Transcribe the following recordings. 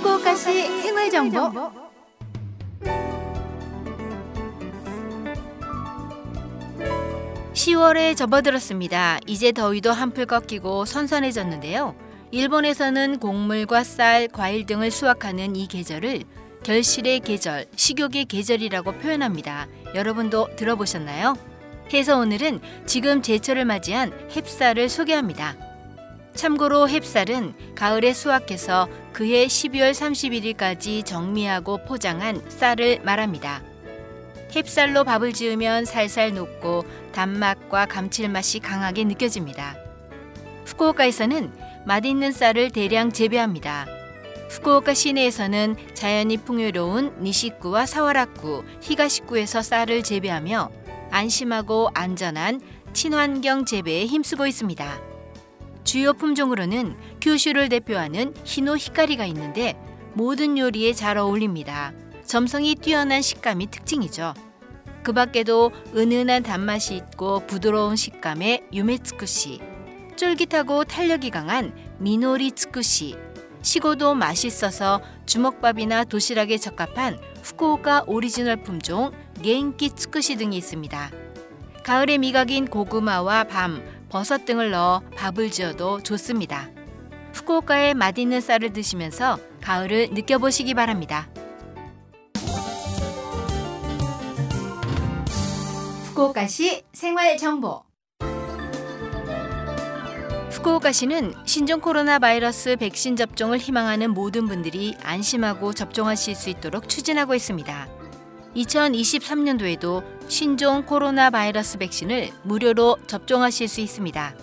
후쿠오카시 생활 정보 10월에 접어들었습니다. 이제 더위도 한풀 꺾이고 선선해졌는데요. 일본에서는 곡물과 쌀, 과일 등을 수확하는 이 계절을 결실의 계절, 식욕의 계절이라고 표현합니다. 여러분도 들어보셨나요? 해서 오늘은 지금 제철을 맞이한 햅쌀을 소개합니다. 참고로 햅쌀은 가을에 수확해서 그해 12월 31일까지 정미하고 포장한 쌀을 말합니다. 햅쌀로 밥을 지으면 살살 녹고 단맛과 감칠맛이 강하게 느껴집니다. 후쿠오카에서는 맛있는 쌀을 대량 재배합니다. 후쿠오카 시내에서는 자연이 풍요로운 니시쿠와 사와라쿠, 히가시쿠에서 쌀을 재배하며 안심하고 안전한 친환경 재배에 힘쓰고 있습니다. 주요 품종으로는 규슈를 대표하는 히노 히카리가 있는데 모든 요리에 잘 어울립니다. 점성이 뛰어난 식감이 특징이죠. 그 밖에도 은은한 단맛이 있고 부드러운 식감의 유메츠쿠시, 쫄깃하고 탄력이 강한 미노리 츠쿠시, 식어도 맛있어서 주먹밥이나 도시락에 적합한 후쿠오카 오리지널 품종 겐키 츠쿠시 등이 있습니다. 가을의 미각인 고구마와 밤, 버섯 등을 넣어 밥을 지어도 좋습니다. 후쿠오카의 맛있는 쌀을 드시면서 가을을 느껴보시기 바랍니다. 후쿠오카시 생활 정보 후쿠오카시는 신종 코로나 바이러스 백신 접종을 희망하는 모든 분들이 안심하고 접종하실 수 있도록 추진하고 있습니다. 2023년도에도 신종 코로나 바이러스 백신을 무료로 접종하실 수 있습니다.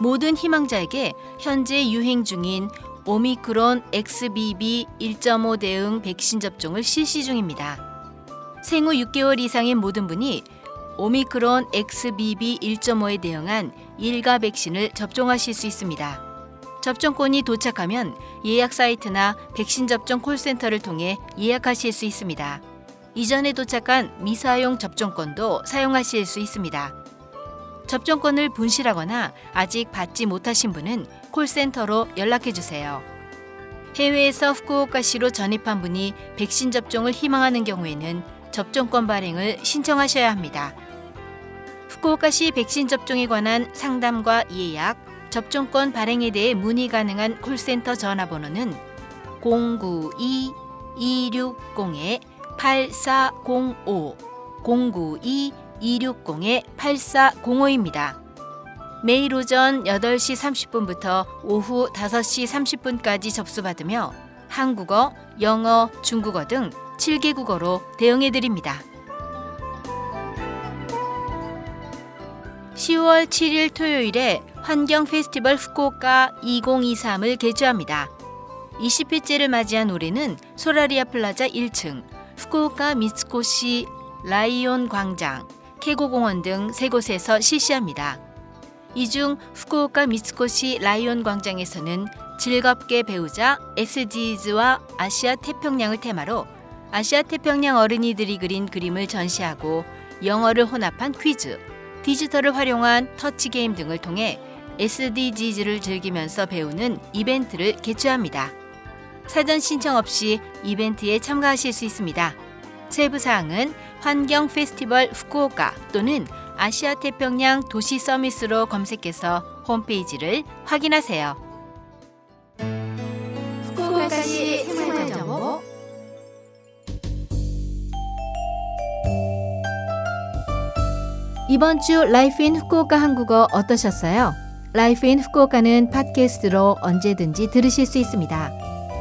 모든 희망자에게 현재 유행 중인 오미크론 XBB 1.5 대응 백신 접종을 실시 중입니다. 생후 6개월 이상인 모든 분이 오미크론 XBB 1.5에 대응한 일가 백신을 접종하실 수 있습니다. 접종권이 도착하면 예약 사이트나 백신 접종 콜센터를 통해 예약하실 수 있습니다. 이전에 도착한 미사용 접종권도 사용하실 수 있습니다. 접종권을 분실하거나 아직 받지 못하신 분은 콜센터로 연락해 주세요. 해외에서 후쿠오카시로 전입한 분이 백신 접종을 희망하는 경우에는 접종권 발행을 신청하셔야 합니다. 후쿠오카시 백신 접종에 관한 상담과 예약, 접종권 발행에 대해 문의 가능한 콜센터 전화번호는 092-260-8405, 092-260-8405입니다. 매일 오전 8시 30분부터 오후 5시 30분까지 접수받으며 한국어, 영어, 중국어 등 7개 국어로 대응해 드립니다. 10월 7일 토요일에 환경 페스티벌 후쿠오카 2023을 개최합니다. 20회째를 맞이한 올해는 소라리아 플라자 1층, 후쿠오카 미츠코시 라이온 광장, 케고공원 등 세 곳에서 실시합니다. 이 중 후쿠오카 미츠코시 라이온 광장에서는 즐겁게 배우자 SDGs와 아시아 태평양을 테마로 아시아 태평양 어린이들이 그린 그림을 전시하고 영어를 혼합한 퀴즈, 디지털을 활용한 터치 게임 등을 통해 SDGs를 즐기면서 배우는 이벤트를 개최합니다. 사전 신청 없이 이벤트에 참가하실 수 있습니다. 세부 사항은 환경 페스티벌 후쿠오카 또는 아시아 태평양 도시 서밋으로 검색해서 홈페이지를 확인하세요. 후쿠오카시 생활정보 이번 주 Life in Fukuoka 한국어 어떠셨어요? Life in Fukuoka는 팟캐스트로 언제든지 들으실 수 있습니다.